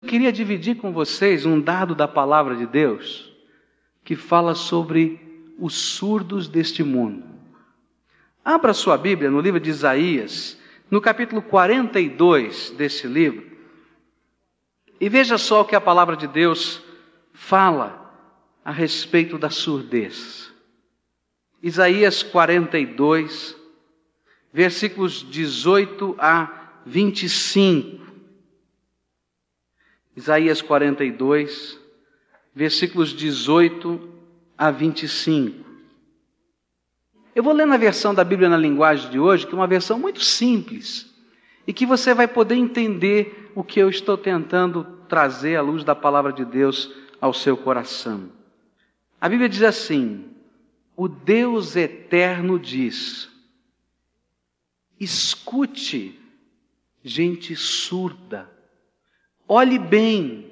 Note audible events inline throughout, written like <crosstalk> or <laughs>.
Eu queria dividir com vocês um dado da palavra de Deus que fala sobre os surdos deste mundo. Abra sua Bíblia no livro de Isaías, no capítulo 42 desse livro, e veja só o que a palavra de Deus fala a respeito da surdez. Isaías 42, versículos 18 a 25. Isaías 42, versículos 18 a 25. Eu vou ler na versão da Bíblia na linguagem de hoje, que é uma versão muito simples, e que você vai poder entender o que eu estou tentando trazer à luz da palavra de Deus ao seu coração. A Bíblia diz assim: O Deus eterno diz: Escute, gente surda. Olhe bem,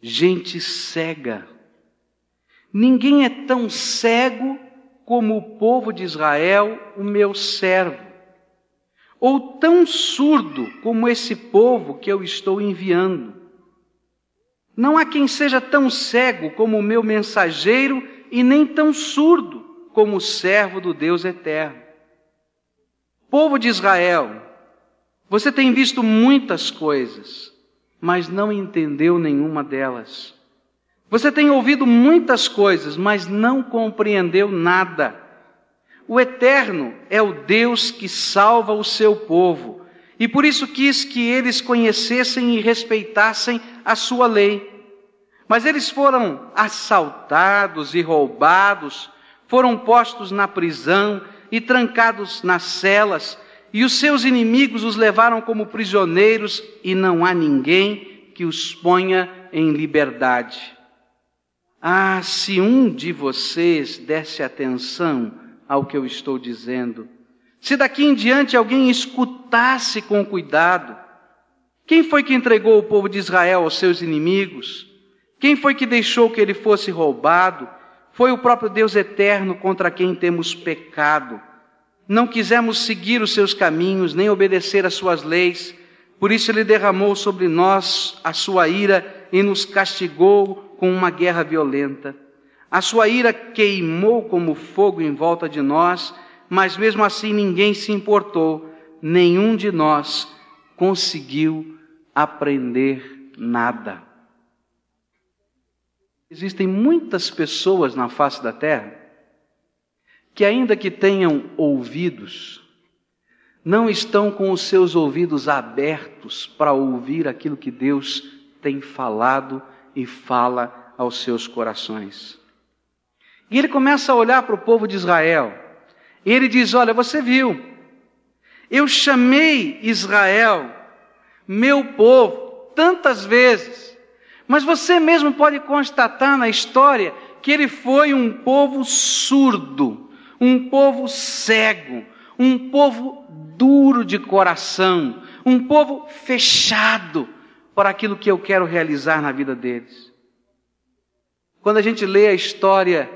gente cega. Ninguém é tão cego como o povo de Israel, o meu servo, ou tão surdo como esse povo que eu estou enviando. Não há quem seja tão cego como o meu mensageiro e nem tão surdo como o servo do Deus eterno. Povo de Israel, você tem visto muitas coisas, mas não entendeu nenhuma delas. Você tem ouvido muitas coisas, mas não compreendeu nada. O Eterno é o Deus que salva o seu povo, e por isso quis que eles conhecessem e respeitassem a sua lei. Mas eles foram assaltados e roubados, foram postos na prisão e trancados nas celas, e os seus inimigos os levaram como prisioneiros, e não há ninguém que os ponha em liberdade. Ah, se um de vocês desse atenção ao que eu estou dizendo, se daqui em diante alguém escutasse com cuidado, quem foi que entregou o povo de Israel aos seus inimigos? Quem foi que deixou que ele fosse roubado? Foi o próprio Deus eterno contra quem temos pecado não quisemos seguir os seus caminhos, nem obedecer às suas leis, por isso ele derramou sobre nós a sua ira e nos castigou com uma guerra violenta. A sua ira queimou como fogo em volta de nós, mas mesmo assim ninguém se importou, nenhum de nós conseguiu aprender nada. Existem muitas pessoas na face da terra que, ainda que tenham ouvidos, não estão com os seus ouvidos abertos para ouvir aquilo que Deus tem falado e fala aos seus corações. E ele começa a olhar para o povo de Israel. E ele diz: Olha, você viu, eu chamei Israel, meu povo, tantas vezes, mas você mesmo pode constatar na história que ele foi um povo surdo, um povo cego, um povo duro de coração, um povo fechado para aquilo que eu quero realizar na vida deles. Quando a gente lê a história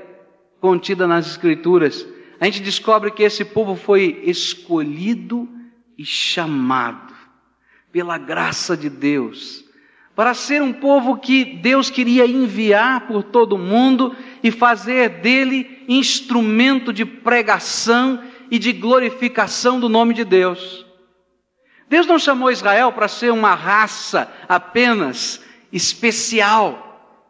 contida nas Escrituras, a gente descobre que esse povo foi escolhido e chamado pela graça de Deus para ser um povo que Deus queria enviar por todo o mundo e fazer dele instrumento de pregação e de glorificação do nome de Deus. Deus não chamou Israel para ser uma raça apenas especial,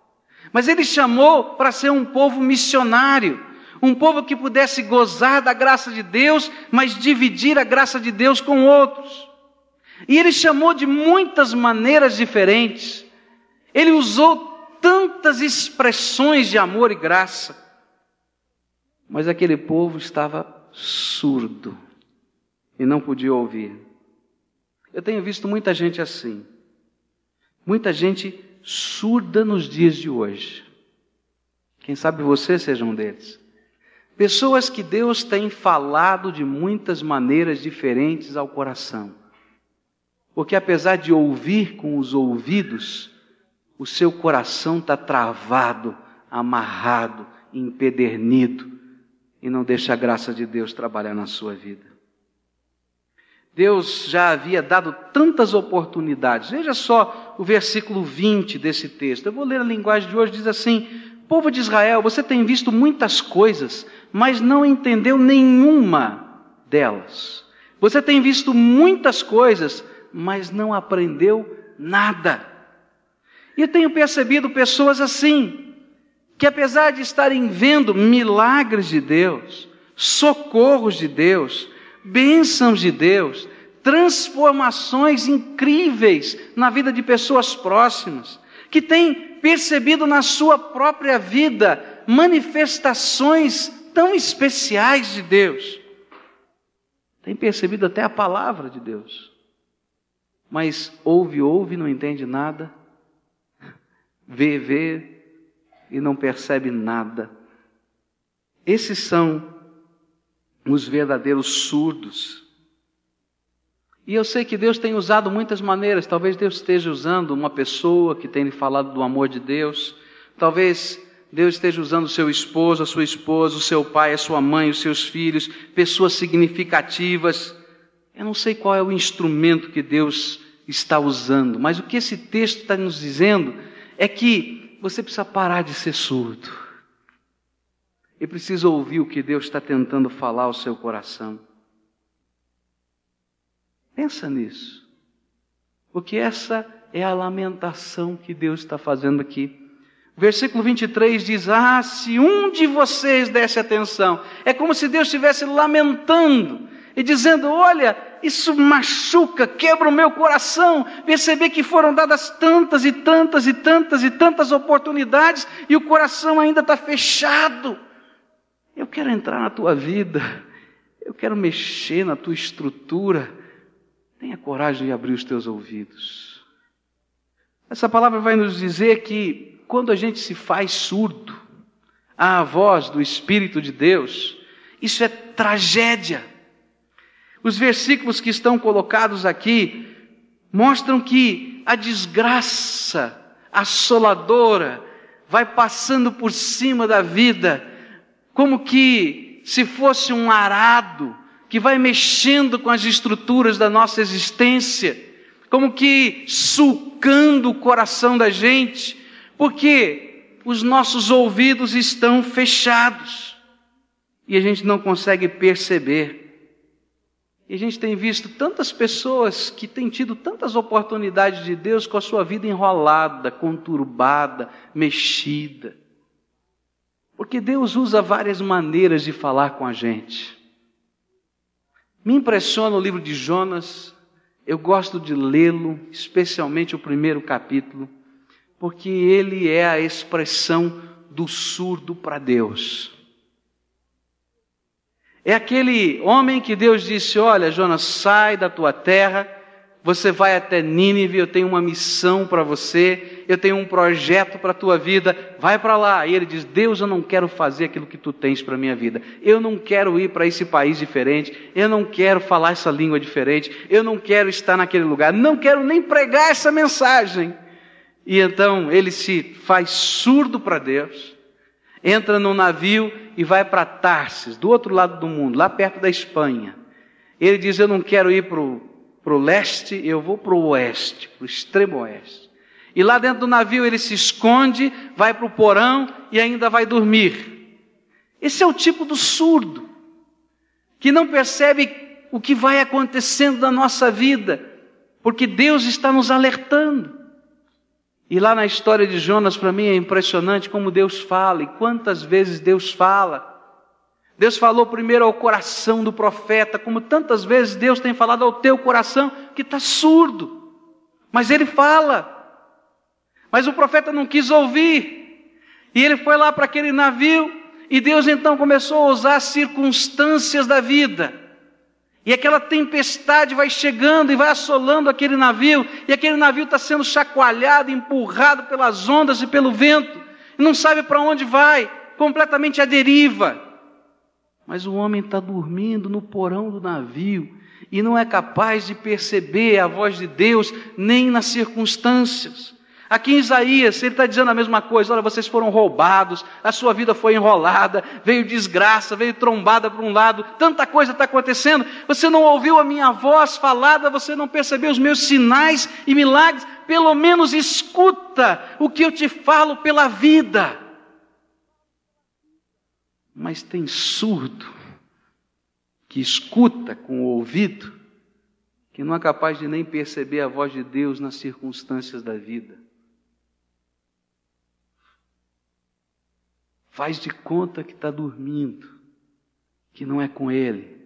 mas ele chamou para ser um povo missionário, um povo que pudesse gozar da graça de Deus, mas dividir a graça de Deus com outros. E ele chamou de muitas maneiras diferentes. Ele usou tantas expressões de amor e graça. Mas aquele povo estava surdo e não podia ouvir. Eu tenho visto muita gente assim. Muita gente surda nos dias de hoje. Quem sabe você seja um deles. Pessoas que Deus tem falado de muitas maneiras diferentes ao coração porque apesar de ouvir com os ouvidos, o seu coração está travado, amarrado, empedernido e não deixa a graça de Deus trabalhar na sua vida. Deus já havia dado tantas oportunidades. Veja só o versículo 20 desse texto. Eu vou ler a linguagem de hoje, diz assim: Povo de Israel, você tem visto muitas coisas, mas não entendeu nenhuma delas. Você tem visto muitas coisas, mas não aprendeu nada. E eu tenho percebido pessoas assim, que apesar de estarem vendo milagres de Deus, socorros de Deus, bênçãos de Deus, transformações incríveis na vida de pessoas próximas, que têm percebido na sua própria vida manifestações tão especiais de Deus. Tem percebido até a palavra de Deus. Mas ouve, ouve, não entende nada. Vê, vê e não percebe nada. Esses são os verdadeiros surdos. E eu sei que Deus tem usado muitas maneiras. Talvez Deus esteja usando uma pessoa que tem lhe falado do amor de Deus. Talvez Deus esteja usando seu esposo, a sua esposa, o seu pai, a sua mãe, os seus filhos, pessoas significativas. Eu não sei qual é o instrumento que Deus está usando, mas o que esse texto está nos dizendo é que você precisa parar de ser surdo e precisa ouvir o que Deus está tentando falar ao seu coração. Pensa nisso, porque essa é a lamentação que Deus está fazendo aqui. Versículo 23 diz: Ah, se um de vocês desse atenção. É como se Deus estivesse lamentando e dizendo: Olha, isso machuca, quebra o meu coração. Perceber que foram dadas tantas e tantas e tantas e tantas oportunidades e o coração ainda está fechado. Eu quero entrar na tua vida, eu quero mexer na tua estrutura. Tenha coragem de abrir os teus ouvidos. Essa palavra vai nos dizer que quando a gente se faz surdo à voz do Espírito de Deus, isso é tragédia. Os versículos que estão colocados aqui mostram que a desgraça assoladora vai passando por cima da vida como que se fosse um arado que vai mexendo com as estruturas da nossa existência, como que sulcando o coração da gente, porque os nossos ouvidos estão fechados e a gente não consegue perceber. E a gente tem visto tantas pessoas que têm tido tantas oportunidades de Deus com a sua vida enrolada, conturbada, mexida. Porque Deus usa várias maneiras de falar com a gente. Me impressiona o livro de Jonas, eu gosto de lê-lo, especialmente o primeiro capítulo, porque ele é a expressão do surdo para Deus. É aquele homem que Deus disse: Olha, Jonas, sai da tua terra, você vai até Nínive, eu tenho uma missão para você, eu tenho um projeto para a tua vida, vai para lá. E ele diz: Deus, eu não quero fazer aquilo que tu tens para a minha vida. Eu não quero ir para esse país diferente, eu não quero falar essa língua diferente, eu não quero estar naquele lugar, não quero nem pregar essa mensagem. E então ele se faz surdo para Deus, entra no navio e vai para Tarsis, do outro lado do mundo, lá perto da Espanha. Ele diz: Eu não quero ir para o leste, eu vou para o oeste, para o extremo oeste. E lá dentro do navio ele se esconde, vai para o porão e ainda vai dormir. Esse é o tipo do surdo, que não percebe o que vai acontecendo na nossa vida, porque Deus está nos alertando. E lá na história de Jonas, para mim é impressionante como Deus fala e quantas vezes Deus fala. Deus falou primeiro ao coração do profeta, como tantas vezes Deus tem falado ao teu coração que está surdo. Mas ele fala. Mas o profeta não quis ouvir. E ele foi lá para aquele navio, e Deus então começou a usar as circunstâncias da vida. E aquela tempestade vai chegando e vai assolando aquele navio, e aquele navio está sendo chacoalhado, empurrado pelas ondas e pelo vento, e não sabe para onde vai, completamente à deriva. Mas o homem está dormindo no porão do navio e não é capaz de perceber a voz de Deus nem nas circunstâncias. Aqui em Isaías, ele está dizendo a mesma coisa: olha, vocês foram roubados, a sua vida foi enrolada, veio desgraça, veio trombada para um lado, tanta coisa está acontecendo, você não ouviu a minha voz falada, você não percebeu os meus sinais e milagres, pelo menos escuta o que eu te falo pela vida. Mas tem surdo que escuta com o ouvido, que não é capaz de nem perceber a voz de Deus nas circunstâncias da vida. Faz de conta que está dormindo, que não é com Ele.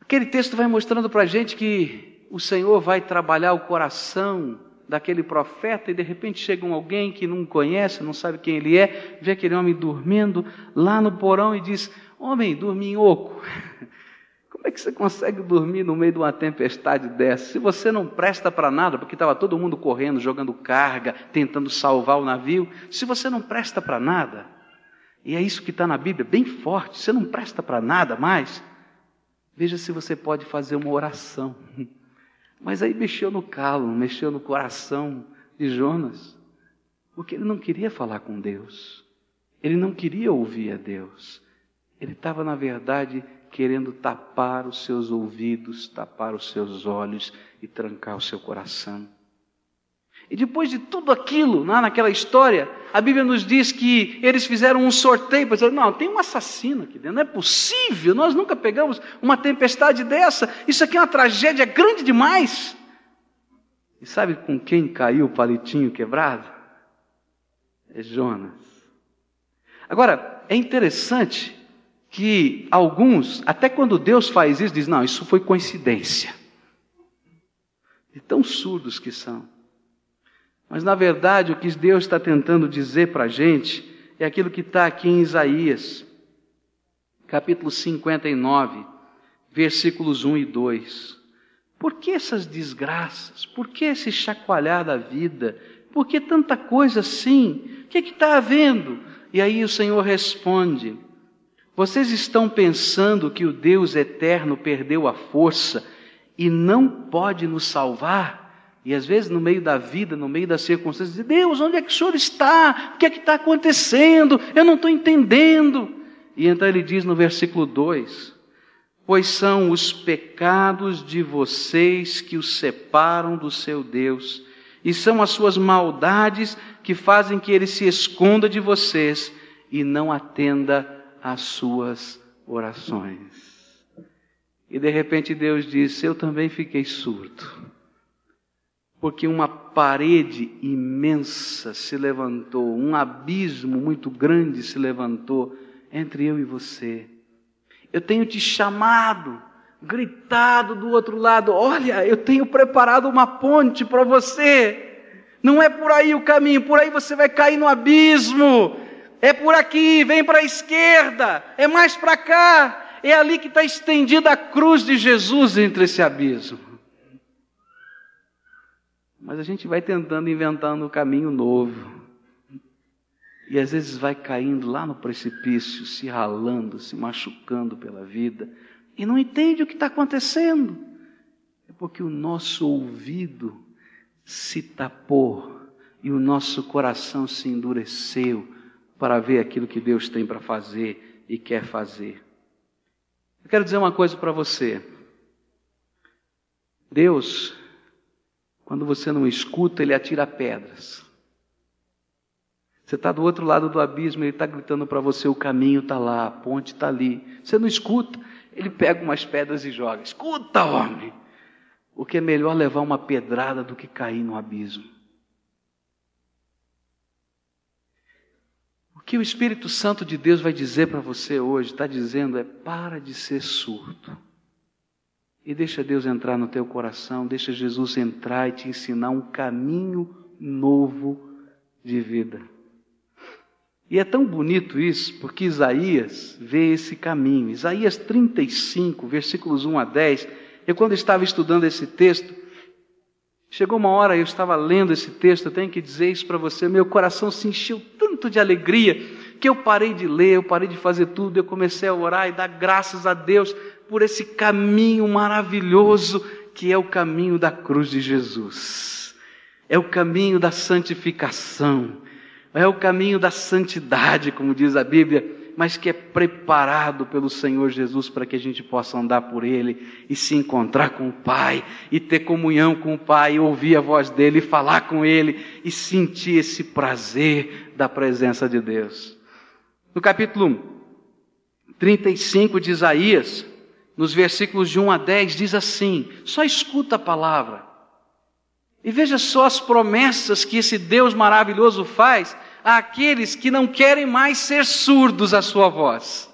Aquele texto vai mostrando para a gente que o Senhor vai trabalhar o coração daquele profeta e de repente chega um alguém que não conhece, não sabe quem ele é, vê aquele homem dormindo lá no porão e diz: Homem, dorminhoco, <laughs> como é que você consegue dormir no meio de uma tempestade dessa? Se você não presta para nada, porque estava todo mundo correndo, jogando carga, tentando salvar o navio, se você não presta para nada, e é isso que está na Bíblia, bem forte, você não presta para nada mais, veja se você pode fazer uma oração. Mas aí mexeu no calo, mexeu no coração de Jonas, porque ele não queria falar com Deus, ele não queria ouvir a Deus, ele estava, na verdade, querendo tapar os seus ouvidos, tapar os seus olhos e trancar o seu coração. E depois de tudo aquilo, lá naquela história, a Bíblia nos diz que eles fizeram um sorteio para dizer: não, tem um assassino aqui dentro, não é possível, nós nunca pegamos uma tempestade dessa, isso aqui é uma tragédia grande demais. E sabe com quem caiu o palitinho quebrado? É Jonas. Agora, é interessante que alguns, até quando Deus faz isso, diz: não, isso foi coincidência. E tão surdos que são. Mas na verdade, o que Deus está tentando dizer para a gente é aquilo que está aqui em Isaías, capítulo 59, versículos 1 e 2. Por que essas desgraças? Por que esse chacoalhar da vida? Por que tanta coisa assim? O que está havendo? E aí o Senhor responde: vocês estão pensando que o Deus eterno perdeu a força e não pode nos salvar? E às vezes, no meio da vida, no meio das circunstâncias, Deus, onde é que o Senhor está? O que é que está acontecendo? Eu não estou entendendo. E então ele diz no versículo 2: Pois são os pecados de vocês que os separam do seu Deus, e são as suas maldades que fazem que ele se esconda de vocês e não atenda as suas orações. E de repente Deus disse: Eu também fiquei surdo, porque uma parede imensa se levantou, um abismo muito grande se levantou entre eu e você. Eu tenho te chamado, gritado do outro lado: Olha, eu tenho preparado uma ponte para você. Não é por aí o caminho, por aí você vai cair no abismo. É por aqui, vem para a esquerda, é mais para cá, é ali que está estendida a cruz de Jesus entre esse abismo. Mas a gente vai tentando, inventando um caminho novo. E às vezes vai caindo lá no precipício, se ralando, se machucando pela vida, e não entende o que está acontecendo. É porque o nosso ouvido se tapou e o nosso coração se endureceu para ver aquilo que Deus tem para fazer e quer fazer. Eu quero dizer uma coisa para você. Deus, quando você não escuta, Ele atira pedras. Você está do outro lado do abismo, Ele está gritando para você: o caminho está lá, a ponte está ali. Você não escuta, Ele pega umas pedras e joga. Escuta, homem! O que é melhor levar uma pedrada do que cair no abismo. Que o Espírito Santo de Deus vai dizer para você hoje, está dizendo é para de ser surdo. E deixa Deus entrar no teu coração, deixa Jesus entrar e te ensinar um caminho novo de vida. E é tão bonito isso, porque Isaías vê esse caminho. Isaías 35, versículos 1 a 10. Eu, quando estava estudando esse texto, chegou uma hora, eu estava lendo esse texto, eu tenho que dizer isso para você, meu coração se encheu tanto de alegria que eu parei de ler, eu parei de fazer tudo, eu comecei a orar e dar graças a Deus por esse caminho maravilhoso que é o caminho da cruz de Jesus, é o caminho da santificação, é o caminho da santidade, como diz a Bíblia, mas que é preparado pelo Senhor Jesus para que a gente possa andar por Ele e se encontrar com o Pai, e ter comunhão com o Pai, ouvir a voz dEle, falar com Ele, e sentir esse prazer da presença de Deus. No capítulo 35 de Isaías, nos versículos de 1 a 10, diz assim: só escuta a palavra. E veja só as promessas que esse Deus maravilhoso faz àqueles que não querem mais ser surdos à sua voz,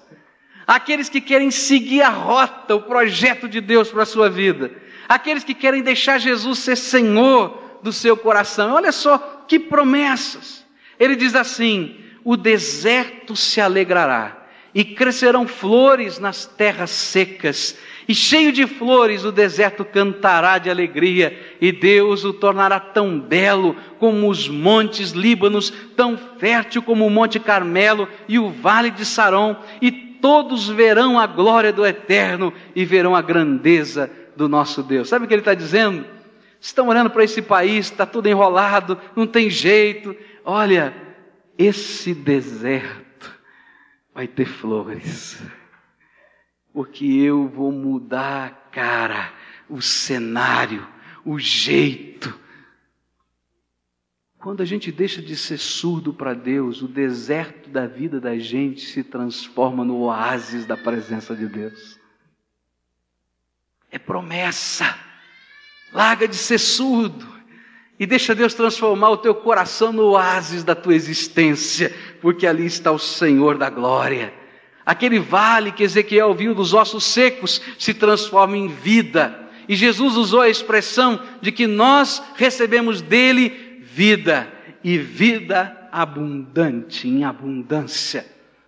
àqueles que querem seguir a rota, o projeto de Deus para a sua vida, aqueles que querem deixar Jesus ser Senhor do seu coração. Olha só que promessas. Ele diz assim: o deserto se alegrará e crescerão flores nas terras secas, e cheio de flores o deserto cantará de alegria, e Deus o tornará tão belo como os montes Líbanos, tão fértil como o Monte Carmelo e o Vale de Saron, e todos verão a glória do Eterno e verão a grandeza do nosso Deus. Sabe o que ele está dizendo? Estão olhando para esse país, está tudo enrolado, não tem jeito. Olha, esse deserto vai ter flores, porque eu vou mudar a cara, o cenário, o jeito. Quando a gente deixa de ser surdo para Deus, o deserto da vida da gente se transforma no oásis da presença de Deus. É promessa. Larga de ser surdo e deixa Deus transformar o teu coração no oásis da tua existência, porque ali está o Senhor da glória. Aquele vale que Ezequiel viu dos ossos secos se transforma em vida. E Jesus usou a expressão de que nós recebemos dele vida e vida abundante, em abundância.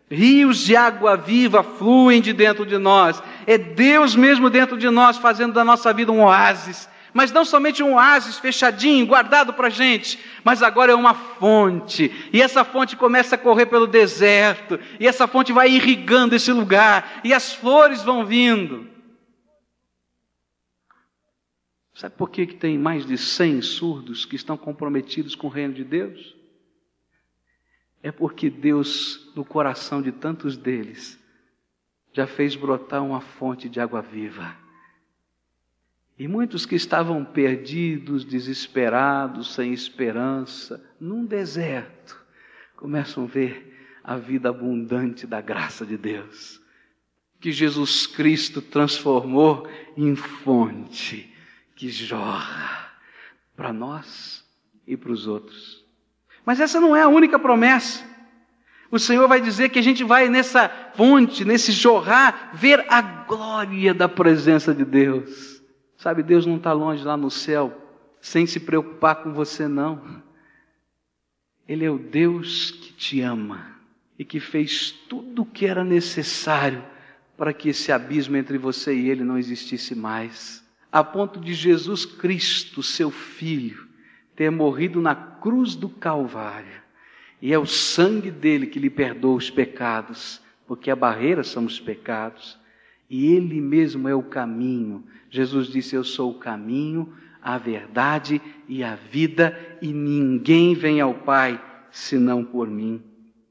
Rios de água viva fluem de dentro de nós. É Deus mesmo dentro de nós fazendo da nossa vida um oásis mas não somente um oásis fechadinho, guardado para a gente, mas agora é uma fonte, e essa fonte começa a correr pelo deserto, e essa fonte vai irrigando esse lugar, e as flores vão vindo. Sabe por que, que tem mais de cem surdos que estão comprometidos com o reino de Deus? É porque Deus, no coração de tantos deles, já fez brotar uma fonte de água viva e muitos que estavam perdidos, desesperados, sem esperança, num deserto, começam a ver a vida abundante da graça de Deus, que Jesus Cristo transformou em fonte que jorra para nós e para os outros. Mas essa não é a única promessa. O Senhor vai dizer que a gente vai nessa fonte, nesse jorrar, ver a glória da presença de Deus. Sabe, Deus não está longe lá no céu, sem se preocupar com você, não. Ele é o Deus que te ama e que fez tudo o que era necessário para que esse abismo entre você e Ele não existisse mais. A ponto de Jesus Cristo, seu Filho, ter morrido na cruz do Calvário. E é o sangue dele que lhe perdoa os pecados, porque a barreira são os pecados. E Ele mesmo é o caminho. Jesus disse: Eu sou o caminho, a verdade e a vida, e ninguém vem ao Pai senão por mim.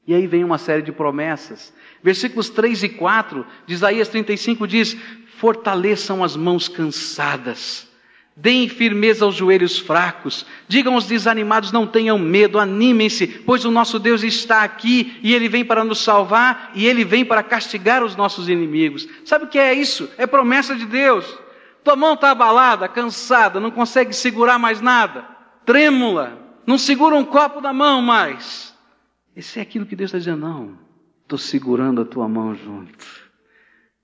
E aí vem uma série de promessas. Versículos 3 e 4 de Isaías 35 diz: Fortaleçam as mãos cansadas Deem firmeza aos joelhos fracos. Digam aos desanimados: não tenham medo, animem-se, pois o nosso Deus está aqui e ele vem para nos salvar e ele vem para castigar os nossos inimigos. Sabe o que é isso? É promessa de Deus. Tua mão está abalada, cansada, não consegue segurar mais nada, trêmula, não segura um copo da mão mais. Isso é aquilo que Deus está dizendo: não, estou segurando a tua mão junto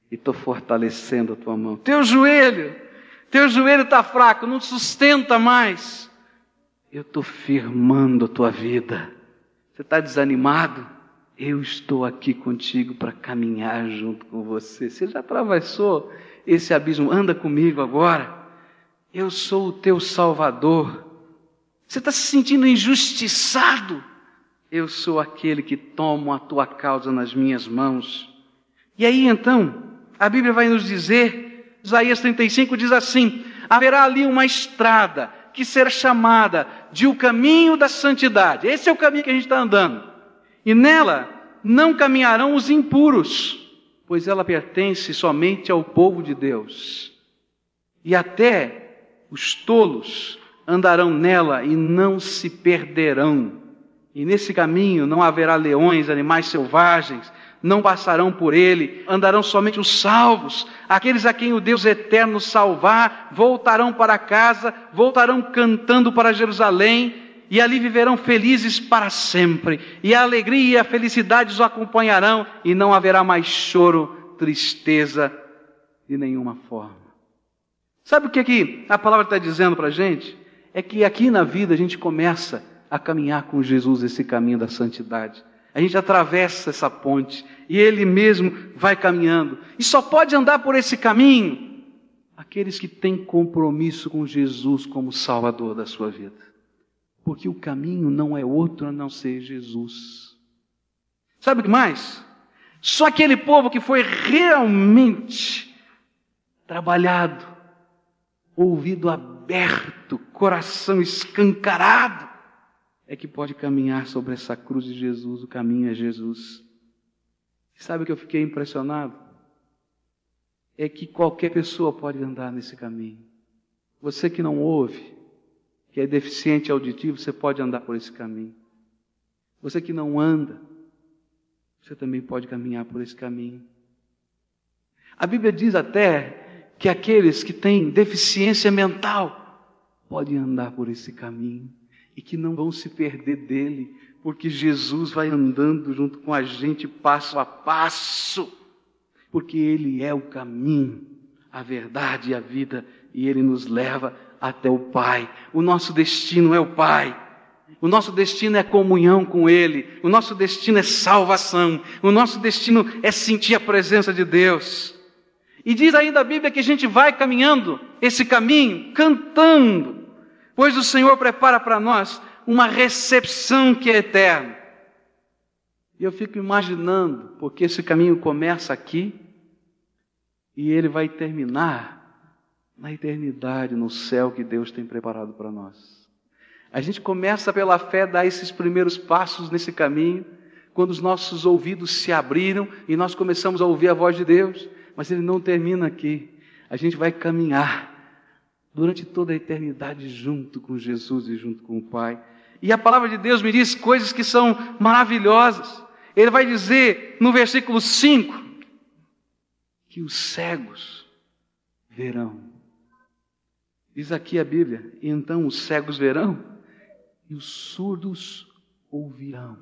e estou fortalecendo a tua mão. Teu joelho teu joelho está fraco, não sustenta mais. Eu estou firmando a tua vida. Você está desanimado? Eu estou aqui contigo para caminhar junto com você. Você já atravessou esse abismo? Anda comigo agora. Eu sou o teu Salvador. Você está se sentindo injustiçado? Eu sou aquele que toma a tua causa nas minhas mãos. E aí então, a Bíblia vai nos dizer Isaías 35 diz assim: haverá ali uma estrada que será chamada de o caminho da santidade. Esse é o caminho que a gente está andando. E nela não caminharão os impuros, pois ela pertence somente ao povo de Deus. E até os tolos andarão nela e não se perderão. E nesse caminho não haverá leões, animais selvagens, não passarão por ele, andarão somente os salvos, aqueles a quem o Deus eterno salvar, voltarão para casa, voltarão cantando para Jerusalém, e ali viverão felizes para sempre, e a alegria e a felicidade os acompanharão, e não haverá mais choro, tristeza de nenhuma forma. Sabe o que, que a palavra está dizendo para a gente? É que aqui na vida a gente começa a caminhar com Jesus esse caminho da santidade. A gente atravessa essa ponte e ele mesmo vai caminhando. E só pode andar por esse caminho aqueles que têm compromisso com Jesus como Salvador da sua vida. Porque o caminho não é outro a não ser Jesus. Sabe o que mais? Só aquele povo que foi realmente trabalhado, ouvido aberto, coração escancarado, é que pode caminhar sobre essa cruz de Jesus, o caminho é Jesus. Sabe o que eu fiquei impressionado? É que qualquer pessoa pode andar nesse caminho. Você que não ouve, que é deficiente auditivo, você pode andar por esse caminho. Você que não anda, você também pode caminhar por esse caminho. A Bíblia diz até que aqueles que têm deficiência mental podem andar por esse caminho e que não vão se perder dele, porque Jesus vai andando junto com a gente passo a passo, porque ele é o caminho, a verdade e a vida, e ele nos leva até o Pai. O nosso destino é o Pai. O nosso destino é comunhão com Ele. O nosso destino é salvação. O nosso destino é sentir a presença de Deus. E diz ainda a Bíblia que a gente vai caminhando esse caminho, cantando, pois o Senhor prepara para nós uma recepção que é eterna. E eu fico imaginando, porque esse caminho começa aqui e ele vai terminar na eternidade, no céu que Deus tem preparado para nós. A gente começa pela fé dar esses primeiros passos nesse caminho, quando os nossos ouvidos se abriram e nós começamos a ouvir a voz de Deus, mas ele não termina aqui. A gente vai caminhar durante toda a eternidade junto com Jesus e junto com o Pai. E a palavra de Deus me diz coisas que são maravilhosas. Ele vai dizer no versículo 5 que os cegos verão. Diz aqui a Bíblia: e então os cegos verão e os surdos ouvirão.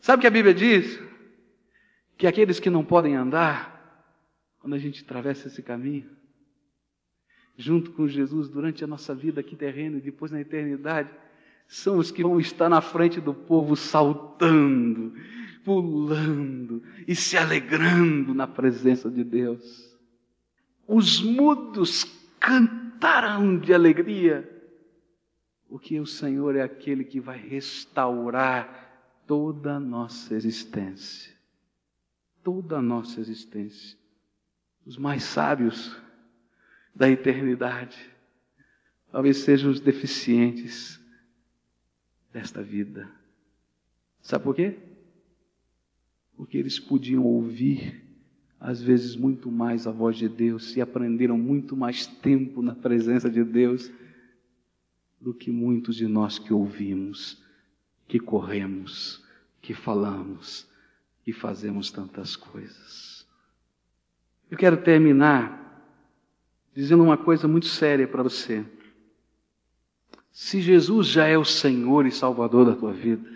Sabe o que a Bíblia diz? Que aqueles que não podem andar, quando a gente atravessa esse caminho, junto com Jesus durante a nossa vida aqui terrena e depois na eternidade, são os que vão estar na frente do povo saltando, pulando e se alegrando na presença de Deus. Os mudos cantarão de alegria, porque o Senhor é aquele que vai restaurar toda a nossa existência. Toda a nossa existência. Os mais sábios da eternidade. Talvez sejam os deficientes desta vida. Sabe por quê? Porque eles podiam ouvir, às vezes, muito mais a voz de Deus e aprenderam muito mais tempo na presença de Deus do que muitos de nós que ouvimos, que corremos, que falamos e fazemos tantas coisas. Eu quero terminar dizendo uma coisa muito séria para você. Se Jesus já é o Senhor e Salvador da tua vida,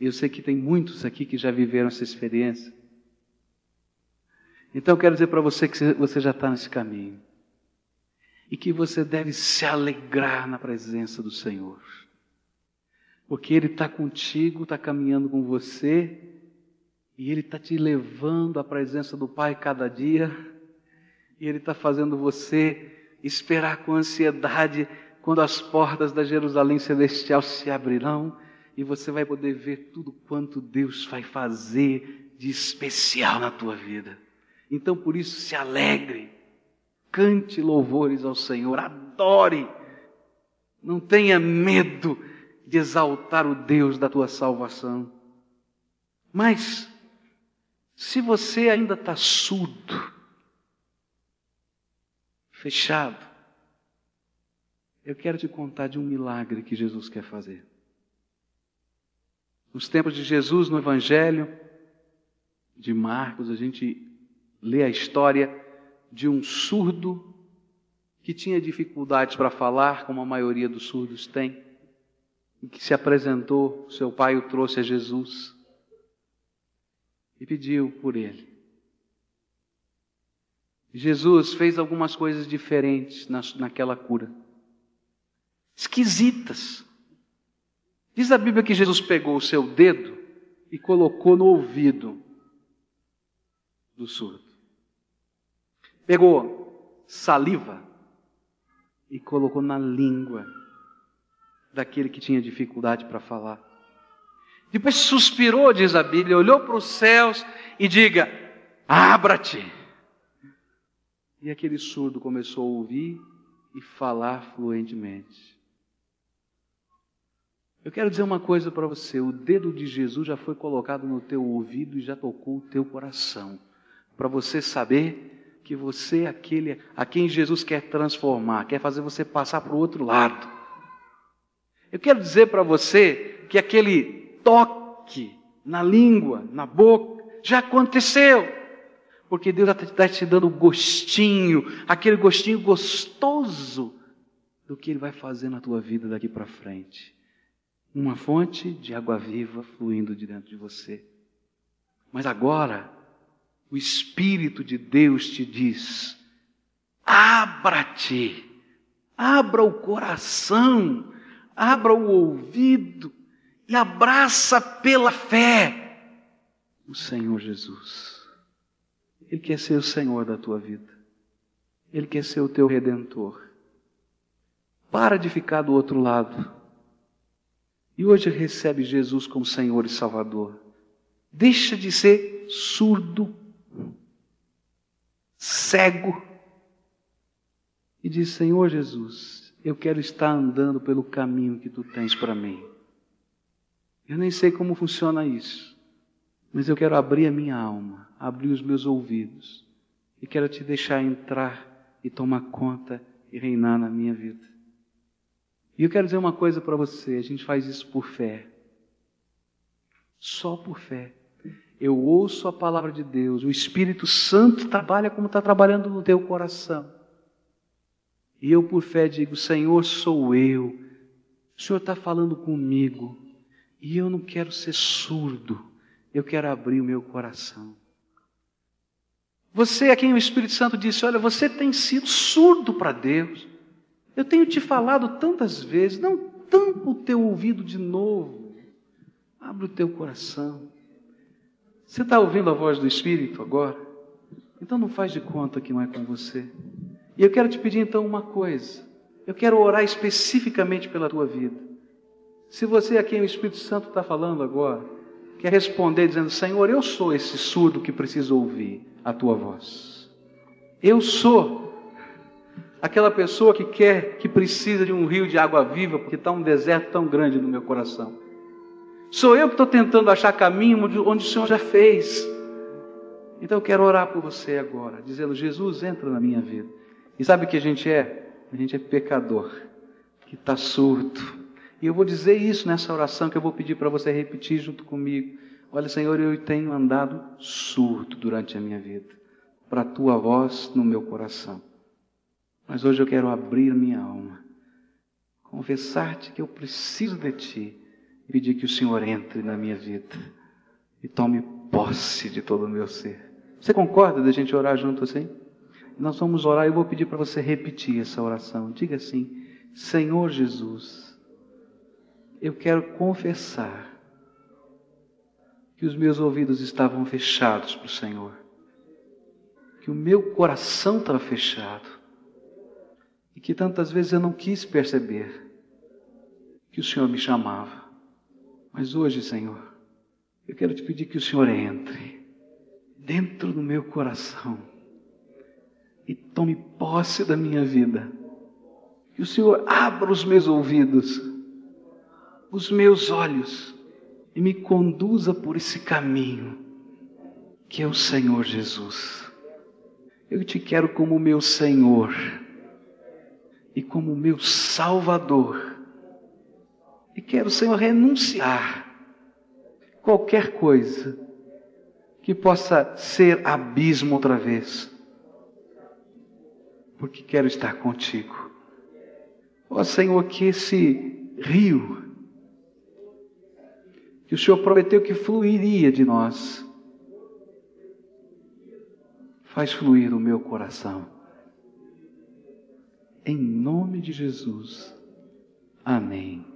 e eu sei que tem muitos aqui que já viveram essa experiência, então quero dizer para você que você já está nesse caminho e que você deve se alegrar na presença do Senhor, porque Ele está contigo, está caminhando com você e Ele está te levando à presença do Pai cada dia e Ele está fazendo você esperar com ansiedade quando as portas da Jerusalém Celestial se abrirão e você vai poder ver tudo quanto Deus vai fazer de especial na tua vida. Então por isso se alegre, Cante louvores ao Senhor, adore. Não tenha medo de exaltar o Deus da tua salvação. Mas, se você ainda está surdo, fechado, eu quero te contar de um milagre que Jesus quer fazer. Nos tempos de Jesus, no Evangelho de Marcos, a gente lê a história de um surdo que tinha dificuldades para falar, como a maioria dos surdos tem, e que se apresentou, seu pai o trouxe a Jesus e pediu por ele. Jesus fez algumas coisas diferentes na, naquela cura, esquisitas. Diz a Bíblia que Jesus pegou o seu dedo e colocou no ouvido do surdo. Pegou saliva e colocou na língua daquele que tinha dificuldade para falar. Depois suspirou, diz a Bíblia, olhou para os céus e diga: Abra-te. E aquele surdo começou a ouvir e falar fluentemente. Eu quero dizer uma coisa para você: o dedo de Jesus já foi colocado no teu ouvido e já tocou o teu coração, para você saber que você é aquele a quem Jesus quer transformar, quer fazer você passar para o outro lado. Eu quero dizer para você que aquele toque na língua, na boca, já aconteceu. Porque Deus está te dando gostinho, aquele gostinho gostoso do que Ele vai fazer na tua vida daqui para frente. Uma fonte de água viva fluindo de dentro de você. Mas agora, o Espírito de Deus te diz: abra-te, abra o coração, abra o ouvido e abraça pela fé o Senhor Jesus. Ele quer ser o Senhor da tua vida. Ele quer ser o teu redentor. Para de ficar do outro lado. E hoje recebe Jesus como Senhor e Salvador. Deixa de ser surdo, cego. E diz: Senhor Jesus, eu quero estar andando pelo caminho que tu tens para mim. Eu nem sei como funciona isso, mas eu quero abrir a minha alma abrir os meus ouvidos e quero te deixar entrar e tomar conta e reinar na minha vida. E eu quero dizer uma coisa para você: a gente faz isso por fé. Só por fé. Eu ouço a palavra de Deus, o Espírito Santo trabalha como está trabalhando no teu coração. E eu, por fé, digo: Senhor, sou eu. O Senhor está falando comigo. E eu não quero ser surdo. Eu quero abrir o meu coração. Você a quem o Espírito Santo disse: Olha, você tem sido surdo para Deus. Eu tenho te falado tantas vezes, não tampa o teu ouvido de novo. Abre o teu coração. Você está ouvindo a voz do Espírito agora? Então não faz de conta que não é com você. E eu quero te pedir então uma coisa. Eu quero orar especificamente pela tua vida. Se você a quem o Espírito Santo está falando agora, quer responder dizendo: Senhor, eu sou esse surdo que precisa ouvir a tua voz. Eu sou aquela pessoa que quer, que precisa de um rio de água viva, porque está um deserto tão grande no meu coração. Sou eu que estou tentando achar caminho onde o Senhor já fez. Então eu quero orar por você agora, dizendo: Jesus, entra na minha vida. E sabe o que a gente é? A gente é pecador, que está surdo. E eu vou dizer isso nessa oração que eu vou pedir para você repetir junto comigo. Olha, Senhor, eu tenho andado surdo durante a minha vida, para a tua voz no meu coração. Mas hoje eu quero abrir minha alma, confessar-te que eu preciso de ti e pedir que o Senhor entre na minha vida e tome posse de todo o meu ser. Você concorda da gente orar junto assim? Nós vamos orar e eu vou pedir para você repetir essa oração. Diga assim: Senhor Jesus, eu quero confessar que os meus ouvidos estavam fechados para o Senhor, que o meu coração estava fechado e que tantas vezes eu não quis perceber que o Senhor me chamava. Mas hoje, Senhor, eu quero te pedir que o Senhor entre dentro do meu coração e tome posse da minha vida. Que o Senhor abra os meus ouvidos, os meus olhos e me conduza por esse caminho que é o Senhor Jesus. Eu te quero como meu Senhor e como meu Salvador. E quero, Senhor, renunciar qualquer coisa que possa ser abismo outra vez, porque quero estar contigo. Ó Senhor, que esse rio que o Senhor prometeu que fluiria de nós, faz fluir o meu coração. Em nome de Jesus. Amém.